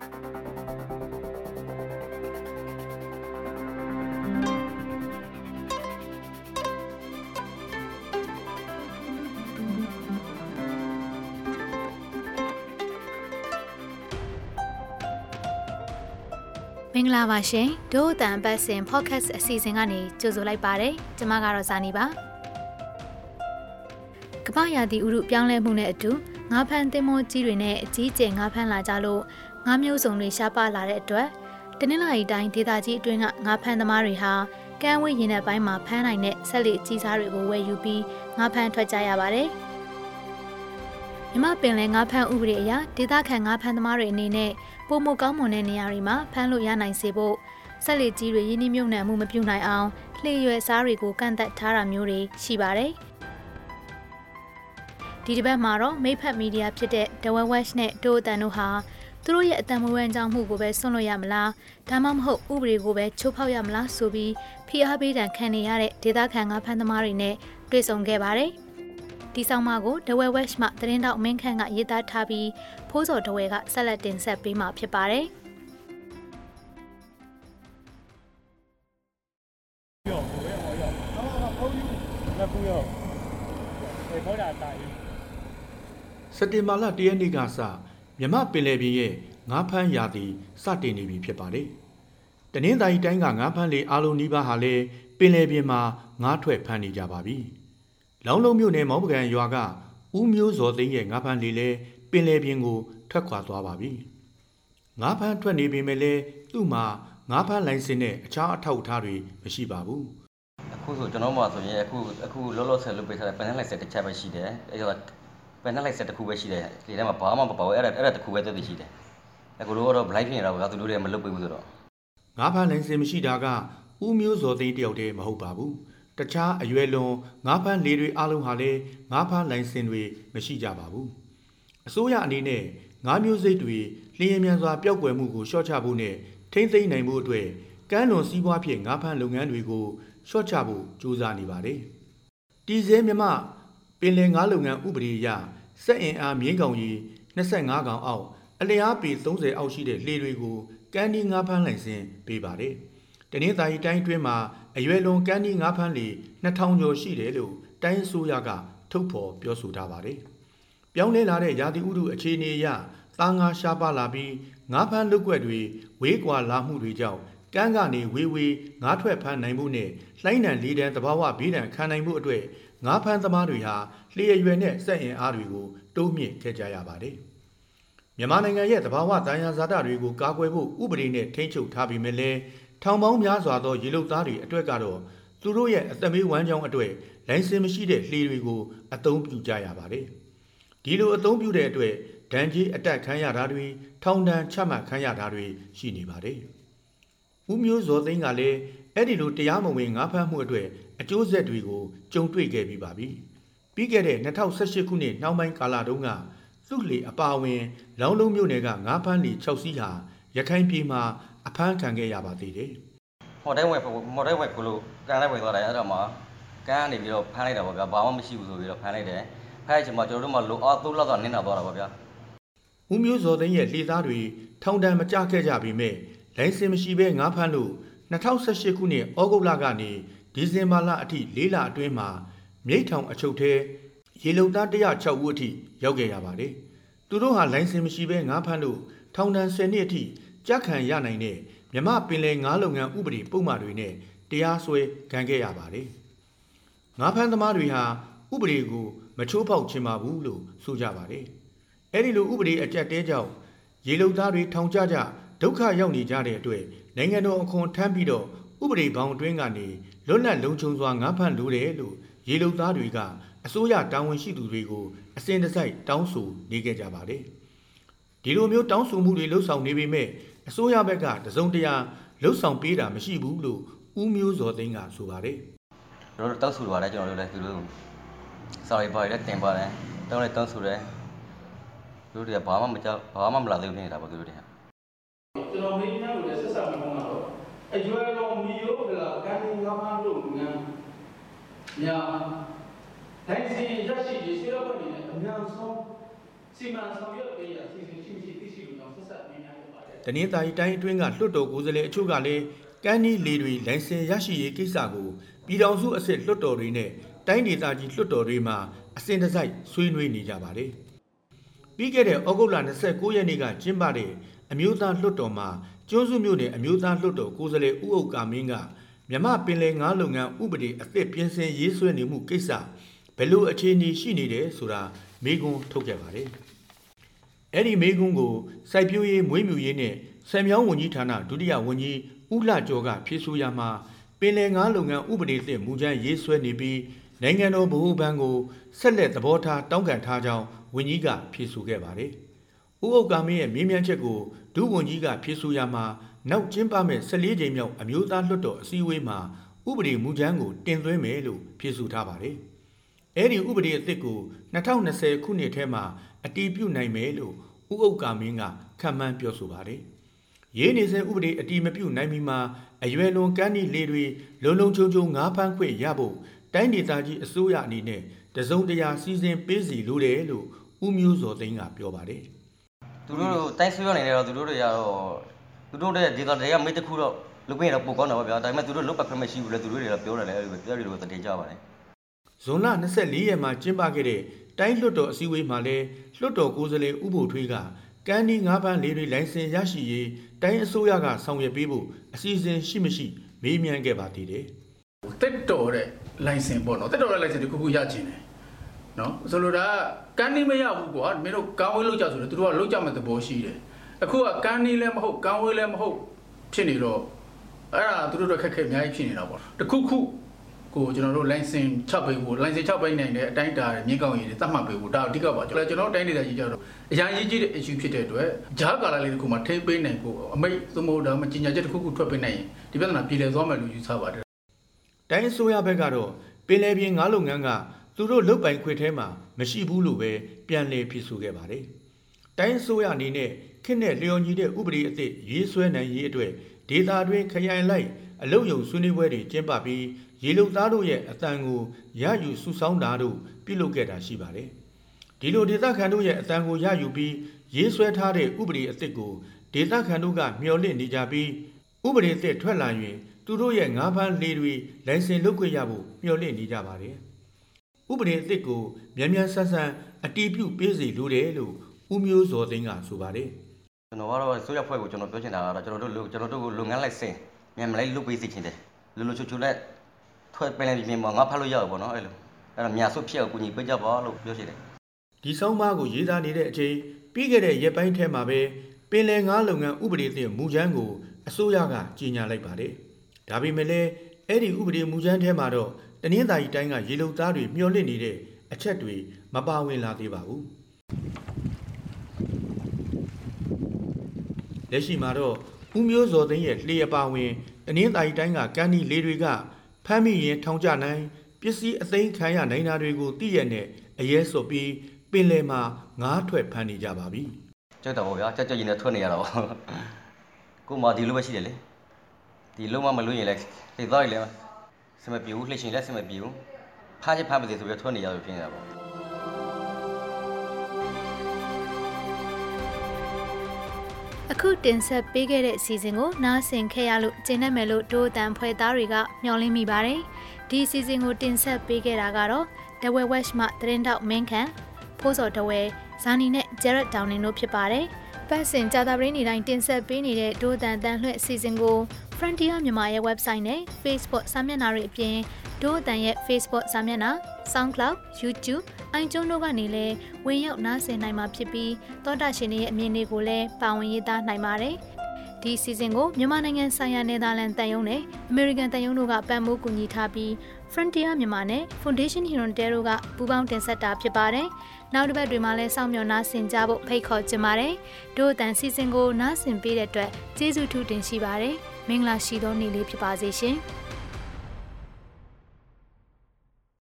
မင်္ဂလာပါရှင်ဒို့အတန်ပတ်စဉ် podcast အစီအစဉ်ကနေကြိုဆိုလိုက်ပါတယ်ကျမကတော့ဇာနီပါကမ္ဘာရာသီဥတုပြောင်းလဲမှုနဲ့အတူငါးဖမ်းသင်းမောကြီးတွေနဲ့အကြီးကျယ်ငါးဖမ်းလာကြလို့ ငါးမျိုးစုံတွေရှားပါလာတဲ့အတွက်တနင်္လာရီတိုင်းဒေသကြီးအတွင်းကငါးဖမ်းသမားတွေဟာကမ်းဝေးရင်တဲ့ဘက်မှာဖမ်းနိုင်တဲ့ဆက်လက်ကြီးစားတွေကိုဝယ်ယူပြီးငါးဖမ်းထွက်ကြရပါတယ်မြမပင်လယ်ငါးဖမ်းဥပဒေအရဒေသခံငါးဖမ်းသမားတွေအနေနဲ့ပုံမကောင်းမွန်တဲ့နေရာတွေမှာဖမ်းလို့ရနိုင်စေဖို့ဆက်လက်ကြီးတွေရင်းနှီးမြှုပ်နှံမှုမပြုနိုင်အောင်လှေရွယ်စားတွေကိုကန့်သက်ထားတာမျိုးတွေရှိပါတယ်။ဒီတစ်ပတ်မှာတော့မိဖက်မီဒီယာဖြစ်တဲ့ The West နဲ့တိုးအတန်တို့ဟာ သူတို့ရဲ့အတံမဝမ်းကြောင်းမှုကိုပဲဆွန့်လွတ်ရမလားဒါမှမဟုတ်ဥပဒေကိုပဲချိုးဖောက်ရမလားဆိုပြီးဖိအားပေးတံခံနေရတဲ့ဒေသခံကဖန်သမားတွေနဲ့တွေ့ဆုံခဲ့ပါတယ်ဒီဆောင်မကိုဒဝဲဝက်ရှ်မှသတင်းတောက်မင်းခန့်ကရေးသားထားပြီးဖိုးစော်ဒဝဲကဆက်လက်တင်ဆက်ပေးမှာဖြစ်ပါတယ်စက်တင်ဘာလ၁ရက်နေ့ကစ မြမပင်လယ်ပြင်ရဲ့ငါးဖမ်းရာသီစတင်နေပြီဖြစ်ပါတယ်။တနင်္သာရီတိုင်းကငါးဖမ်းလေအားလုံးနီးပါးဟာလည်းပင်လယ်ပြင်မှာငါးထွက်ဖမ်းနေကြပါပြီ။လောင်းလုံးမြို့နယ်မောင်းပကံရွာကဦးမျိုးစောသိန်းရဲ့ငါးဖမ်းလေလည်းပင်လယ်ပြင်ကိုထွက်ခွာသွားပါပြီ။ငါးဖမ်းထွက်နေပေမဲ့လည်းသူ့မှာငါးဖမ်းလိုင်စင်နဲ့အခြားအထောက်အထားတွေမရှိပါဘူး။အခုဆိုကျွန်တော်မှဆိုရင်အခုအခုလောလောဆယ်လုပ်ပေးထားတဲ့ panel light set တစ်ချက်ပဲရှိတယ်အဲဒါ panel light set တစ်ခုပဲရှိတယ်ဒီထဲမှာဘာမှမပါဘူးအဲ့ဒါအဲ့ဒါတစ်ခုပဲတည်တည်ရှိတယ်အခုတို့ကတော့ blind ဖြစ်နေတာပေါ့ဗျာသူတို့တွေကမလုပ်ပေးဘူးဆိုတော့ငါးဖမ်းလိုင်စင်မရှိတာကဥမျိုးစော်သိန်းတယောက်တည်းမဟုတ်ပါဘူးတခြားအရွယ်လွန်ငါးဖမ်းလေတွေအလုံးဟာလည်းငါးဖမ်းလိုင်စင်တွေမရှိကြပါဘူးအစိုးရအနေနဲ့ငါးမျိုးစိတ်တွေလျင်မြန်စွာပျောက်ကွယ်မှုကိုလျှော့ချဖို့နဲ့ထိမ့်သိမ့်နိုင်ဖို့အတွက်ကမ်းလွန်စည်းပွားဖြင့်ငါးဖမ်းလုပ်ငန်းတွေကိုလျှော့ချဖို့ကြိုးစားနေပါတယ်တီစဲမြမ ပင်လယ်ငါးလုပ်ငန်းဥပဒေအရစက်အင်အားမြင်းကောင်ကြီး25ကောင်အောက်အလျားပေ30အောက်ရှိတဲ့လှေတွေကိုကမ်းဒီငါးဖမ်းလိုင်စင်ပေးပါတယ်။တနင်္သာရီတိုင်းတွင်းမှာအရွယ်လွန်ကမ်းဒီငါးဖမ်းလေ2000ကျော်ရှိတယ်လို့တိုင်းအစိုးရကထုတ်ဖော်ပြောဆိုထားပါတယ်။ပြောင်းလဲလာတဲ့ရာသီဥတုအခြေအနေအရသားငါရှားပါလာပြီးငါးဖမ်းလုတ်ကွက်တွေဝေးကွာလာမှုတွေကြောင့်ကမ်းကနေဝေးဝေးငါးထွက်ဖမ်းနိုင်မှုနဲ့လှိုင်းနံလေးတန်းတဘာဝဘေးဒဏ်ခံနိုင်မှုအတွက် ငါးဖမ်းသမားတွေဟာလျှေရွယ်နဲ့စက်အင်အားတွေကိုတိုးမြင့်ခဲ့ကြရပါတယ်။မြန်မာနိုင်ငံရဲ့တဘာဝတန်ရာဇာတတွေကိုကာကွယ်ဖို့ဥပဒေနဲ့ထိန်းချုပ်ထားပြီးမြဲလဲထောင်ပေါင်းများစွာသောရေလုတ်သားတွေအတွက်ကတော့သူတို့ရဲ့အသက်မေးဝမ်းကြောင်းအတွက်လိုင်စင်မရှိတဲ့လှေတွေကိုအသုံးပြုကြရပါတယ်။ဒီလိုအသုံးပြုတဲ့အတွက်ဒဏ်ကြီးအတက်ခံရတာတွေထောင်ဒဏ်ချမှတ်ခံရတာတွေရှိနေပါတယ်။ဦးမျိုးဇော်သိန်းကလည်းအဲ့ဒီလိုတရားမဝင်ငါးဖမ်းမှုအတွက် အကျိုးဆက်တွေကိုကြုံတွေ့ခဲ့ပြီးပါပြီ။ပြီးခဲ့တဲ့2018ခုနှစ်နှောင်းပိုင်းကာလတုန်းကသူ့လေအပါအဝင် လောင်းလုံးမြို့နယ်ကငါးဖမ်းလေ6စီးဟာရခိုင်ပြည်မှာအဖမ်းခံခဲ့ရပါသေးတယ်။မော်ဒယ်ဝက်မော်ဒယ်ဝက်ကလို့ကန်လိုက်ဝင်သွားတယ်အဲ့တော့မှကန်ကနေပြီးတော့ဖမ်းလိုက်တာပေါ့ဗျာဘာမှမရှိဘူးဆိုပြီးတော့ဖမ်းလိုက်တယ်ဖမ်းလိုက်ချိန်မှာကျွန်တော်တို့မှလိုအားသုံးလောက်တော့နင်းလာသွားတာပေါ့ဗျာဦးမျိုးစောသိန်းရဲ့လှေသားတွေထောင်ဒဏ်မကြခဲ့ကြပေမဲ့လိုင်စင်မရှိဘဲငါးဖမ်းလို့2018ခုနှစ်ဩဂုတ်လကနေ ဒီဇင်ဘာလအထိ၄လအတွင်းမှာမြိတ်ထောင်အချုပ်ထဲရေလုံသား106ဦးအထိရောက်ခဲ့ရပါတယ်။သူတို့ဟာလိုင်စင်မရှိဘဲငါးဖမ်းလို့ထောင်ဒဏ်10နှစ်အထိကြက်ခံရနိုင်တဲ့မြမပင်လယ်ငါးလုပ်ငန်းဥပဒေပုံမှန်တွေနဲ့တရားစွဲခံခဲ့ရပါတယ်။ငါးဖမ်းသမားတွေဟာဥပဒေကိုမချိုးဖောက်ချင်ပါဘူးလို့ဆိုကြပါတယ်။အဲ့ဒီလိုဥပဒေအကြက်တဲကြောင့်ရေလုံသားတွေထောင်ကြကြဒုက္ခရောက်နေကြတဲ့အတွက်နိုင်ငံတော်အခွန်ထမ်းပြီးတော့ ဥပဒေဘောင်အတွင်းကနေလွတ်လပ်လုံခြုံစွာငါးဖမ်းလိုတယ်လို့ရေလုံသားတွေကအစိုးရတာဝန်ရှိသူတွေကိုအစဉ်တစိုက်တောင်းဆိုနေကြကြပါတယ်ဒီလိုမျိုးတောင်းဆိုမှုတွေလှုပ်ဆောင်နေပေမဲ့အစိုးရဘက်ကတစုံတရာလှုပ်ဆောင်ပေးတာမရှိဘူးလို့ဦးမျိုးစောသိန်းကဆိုပါတယ်ကျွန်တော်တို့တောက်ဆူပါတယ်ကျွန်တော်တို့လည်းသူတို့ sorry ပါလည်းတင်ပါတယ်တောင်းလည်းတောင်းဆူတယ်သူတို့တွေကဘာမှမကြောက်ဘာမှမလာသေးဘူးနေတာပေါ့သူတို့တွေကကျွန်တော်မင်းများလို့လည်းဆက်ဆက်မကောင်းတာတော့အကျွဲတော်မီရိုးကလာ ကန်ငါမလို့ငန်းညာတိုင်းစီရရှိရေးရှိတော့နေတဲ့အများဆုံးစီမံဆောင်ရွက်ပေးရစီစဉ်ရှိရှိသိရှိလို့တော့ဆက်ဆက်မင်းများဖြစ်ပါတယ်တနင်္သာရီတိုင်းအတွင်းကလွှတ်တော်ကိုယ်စားလှယ်အချို့ကလည်းကမ်းနီးလေတွေလိုင်စင်ရရှိရေးကိစ္စကိုပြည်ထောင်စုအဆင့်လွှတ်တော်တွေနဲ့တိုင်းဒေသကြီးလွှတ်တော်တွေမှာအစဉ်တစိုက်ဆွေးနွေးနေကြပါတယ်။ပြီးခဲ့တဲ့ဩဂုတ်လ29ရက်နေ့ကကျင်းပတဲ့အမျိုးသားလွှတ်တော်မှာကျွန်းစုမြို့နယ်အမျိုးသားလွှတ်တော်ကိုယ်စားလှယ်ဦးအုပ်ကာမင်းက မြမပင်လယ်ငါးလုပ်ငန်းဥပဒေအသစ်ပြင်ဆင်ရေးဆွဲနေမှုကိစ္စဘယ်လိုအခြေအနေရှိနေတယ်ဆိုတာမေးခွန်းထုတ်ခဲ့ပါတယ်။အဲ့ဒီမေးခွန်းကိုစိုက်ပျိုးရေးမွေးမြူရေးနဲ့ဆယ်မြောင်းဝန်ကြီးဌာနဒုတိယဝန်ကြီးဦးလှကျော်ကဖြေဆိုရမှာပင်လယ်ငါးလုပ်ငန်းဥပဒေသစ်မူကြမ်းရေးဆွဲနေပြီးနိုင်ငံတော်ဗဟိုဘဏ်ကိုဆက်လက်သဘောထားတောင်းခံထားကြောင်းဝန်ကြီးကဖြေဆိုခဲ့ပါတယ်။ဦးအုပ်ကမင်းရဲ့မေးမြန်းချက်ကိုဒုဝန်ကြီးကဖြေဆိုရမှာ နောက်ကျင်းပမဲ့14ကြိမ်မြောက်အမျိုးသားလွှတ်တော်အစည်းအဝေးမှာဥပဒေမူကြမ်းကိုတင်သွင်းမယ်လို့ဖြေဆိုထားပါတယ်။အဲဒီဥပဒေအသစ်ကို2020ခုနှစ်ထဲမှာအတည်ပြုနိုင်မယ်လို့ဦးအုပ်ကမင်းကခန့်မှန်းပြောဆိုပါတယ်။ရေးနေစဉ်ဥပဒေအတည်မပြုနိုင်မီမှာအရွယ်လွန်ကန်းဒီလေတွေလုံလုံချုံချုံငါးဖမ်းခွင့်ရဖို့တိုင်းဒေသကြီးအစိုးရအနေနဲ့တစုံတရာစီစဉ်ပေးစီလိုတယ်လို့ဦးမျိုးစောသိန်းကပြောပါတယ်။သူတို့တိုင်းဆွေးရနေတယ်တော့သူတို့တွေကတော့ သူတို့တဲ့ဒေတာတွေကမိတ်တစ်ခုတော့လုပ်ပြရင်တော့ပိုကောင်းတာပါဗျာဒါပေမဲ့သူတို့လုတ်ပတ်ခွင့်မရှိဘူးလေသူတို့တွေကပြောတယ်လေအဲ့လိုပဲပြောတယ်လို့တည်ကြပါတယ်ဇွန်လ24ရက်မှာကျင်းပခဲ့တဲ့တိုင်းလွှတ်တော်အစည်းအဝေးမှာလည်းလွှတ်တော်ကိုယ်စားလှယ်ဥပိုလ်ထွေးကကန်းဒီငါးပန်းလေးတွေလိုင်စင်ရရှိရေးတိုင်းအစိုးရကဆောင်ရွက်ပေးဖို့အစီအစဉ်ရှိမရှိမေးမြန်းခဲ့ပါသေးတယ်တက်တော်တဲ့ license ပေါ့နော်တက်တော်တဲ့ license တစ်ခုခုရချင်တယ်နော်ဆိုလိုတာကကန်းနေမရဘူးကွာမင်းတို့ကန်းဝေးလောက်ကြဆိုတော့သူတို့ကလောက်ကြမဲ့သဘောရှိတယ် အခုကကန်းနေလည်းမဟုတ်ကန်းဝေးလည်းမဟုတ်ဖြစ်နေတော့အဲ့ဒါသူတို့တော့ခက်ခဲအများကြီးဖြစ်နေတာပေါ့တစ်ခုခုကိုကျွန်တော်တို့ license ချပေးဖို့ license ချပေးနိုင်တဲ့အတိုင်းတာမြင့်ကောင်းရည်တွေသတ်မှတ်ပေးဖို့ဒါအဓိကပါကျွန်တော်ကျွန်တော်တိုင်းဒေသကြီးကြတော့အရာကြီးကြီးတဲ့ issue ဖြစ်တဲ့အတွက်ဂျားကာလာလေးတစ်ခုမှထိပေးနိုင်ဖို့အမိတ်သမုဒ္ဒါမှကြီးညာချက်တစ်ခုခုထွက်ပေးနိုင်ရင်ဒီပြဿနာပြည်လည်သွားမယ်လို့ယူဆပါတယ်တိုင်းအစိုးရဘက်ကတော့ပင်လယ်ပြင်ငါးလုပ်ငန်းကသူတို့လုတ်ပိုင်ခွင့်ထဲမှာမရှိဘူးလို့ပဲပြန်လည်ဖြစ်ဆိုခဲ့ပါတယ်။တိုင်းအစိုးရအနေနဲ့ ခေတ်နဲ့လျော်ညီတဲ့ဥပဒေအသစ်ရေးဆွဲနိုင်ရေးအတွက်ဒေတာတွင်ခရိုင်လိုက်အလုံယုံဆွေးနွေးပွဲတွေကျင်းပပြီးရေလုံသားတို့ရဲ့အတန်ကိုရယူစုဆောင်းတာတို့ပြုလုပ်ခဲ့တာရှိပါတယ်။ဒီလိုဒေသခံတို့ရဲ့အတန်ကိုရယူပြီးရေးဆွဲထားတဲ့ဥပဒေအသစ်ကိုဒေသခံတို့ကမျှော်လင့်နေကြပြီးဥပဒေအသစ်ထွက်လာရင်သူတို့ရဲ့ငါးဖမ်းလေတွေလိုင်စင်လုပ်ခွင့်ရဖို့မျှော်လင့်နေကြပါတယ်။ဥပဒေအသစ်ကိုမြန်မြန်ဆန်ဆန်အတီးပြုတ်ပေးစီလိုတယ်လို့ဦးမျိုးစောသိန်းကဆိုပါတယ် ကျွန်တော်ကတော့ဆိုရဖွဲ့ကိုကျွန်တော်ပြောချင်တာကတော့ကျွန်တော်တို့ကျွန်တော်တို့ကိုလုပ်ငန်းလိုက်စင်မြန်မလိုက်လုပ်ပေးစီချင်တယ်လူလူချူချူနဲ့ထွက်ပင်လည်းပြင်မှာငါဖတ်လို့ရအောင်ပေါ့နော်အဲ့လိုအဲ့တော့မြာဆုဖြစ်အောင်ကူညီပေးကြပါလို့ပြောချင်တယ်။ဒီဆောင်မကိုရေးသားနေတဲ့အချိန်ပြီးခဲ့တဲ့ရက်ပိုင်းထဲမှာပဲပင်လယ်ငါးလုပ်ငန်းဥပဒေအသစ်မူကြမ်းကိုအစိုးရကကြီးညာလိုက်ပါတယ်။ဒါပေမဲ့လည်းအဲ့ဒီဥပဒေမူကြမ်းထဲမှာတော့တနင်္သာရီတိုင်းကရေလုံသားတွေမျှော်လင့်နေတဲ့အချက်တွေမပါဝင်လာသေးပါဘူး။ လက်ရှိမှာတော့ဦးမျိုးစောသိန်းရဲ့လှေအပါဝင်တနင်္သာရီတိုင်းကကန်းဒီလေတွေကဖမ်းမိရင်ထောင်ကျနိုင်ပစ္စည်းအသိမ်းခံရနိုင်တာတွေကိုသိရတဲ့အရဲစော်ပြီးပင်လယ်မှာငားထွက်ဖမ်းနေကြပါပြီ။ကြောက်တော့ဗောဗျာကြောက်ကြောက်ရင်လည်းထွက်နေရတာဗောကိုမဒီလိုပဲရှိတယ်လေဒီလုံးမမလို့ရင်လည်းလှေသွားရင်လည်းစမပြေဘူးလှေရှင်လည်းစမပြေဘူးဖားချဖားပါစေဆိုပြီးထွက်နေရလို့ဖြစ်နေတာဗော အခုတင်ဆက်ပေးခဲ့တဲ့အစီအစဉ်ကိုနားဆင်ခဲ့ရလို့ကျင်းနေမယ်လို့ဒိုးအတန်ဖွဲ့သားတွေကမျှော်လင့်မိပါတယ်။ဒီအစီအစဉ်ကိုတင်ဆက်ပေးခဲ့တာကတော့ The Way West မှသတင်းတောက်မင်းခန့်ဖိုးစော်တဝဲဇာနီနဲ့ Jared Downing တို့ဖြစ်ပါတယ်။ ပတ်စင်ကြာတာပရင်းနေတိုင်းတင်ဆက်ပေးနေတဲ့ဒိုးအတန်တန်လွှဲ့အစီအစဉ်ကို Frontier မြန်မာရဲ့ website နဲ့ Facebook စာမျက်နှာတွေအပြင်ဒိုးအတန်ရဲ့ Facebook စာမျက်နှာ SoundCloud YouTube အိုင်ကျွန်းတို့ကနေလည်းဝင်ရောက်နားဆင်နိုင်မှာဖြစ်ပြီးသောတာရှင်တွေရဲ့အမြင်တွေကိုလည်းပါဝင်ရေးသားနိုင်ပါတယ်။ဒီစီစဉ်ကိုမြန်မာနိုင်ငံဆိုင်ရာနယ်သာလန်တန်ယုံနဲ့ American တန်ယုံတို့ကပံ့ပိုးကူညီထားပြီး Frontier မြန်မာနဲ့ Foundation Humanitarian တို့ကပူးပေါင်းတင်ဆက်တာဖြစ်ပါတယ်။ နောက်တစ်ပတ်တွေမှာလည်းစောင့်မျှော်နားဆင်ကြဖို့ဖိတ်ခေါ်ချင်ပါတယ်။တို့အတန်စီစဉ်ကိုနားဆင်ပေးတဲ့အတွက်ကျေးဇူးထူးတင်ရှိပါတယ်။မင်္ဂလာရှိသောနေ့လေးဖြစ်ပါစေရှင်။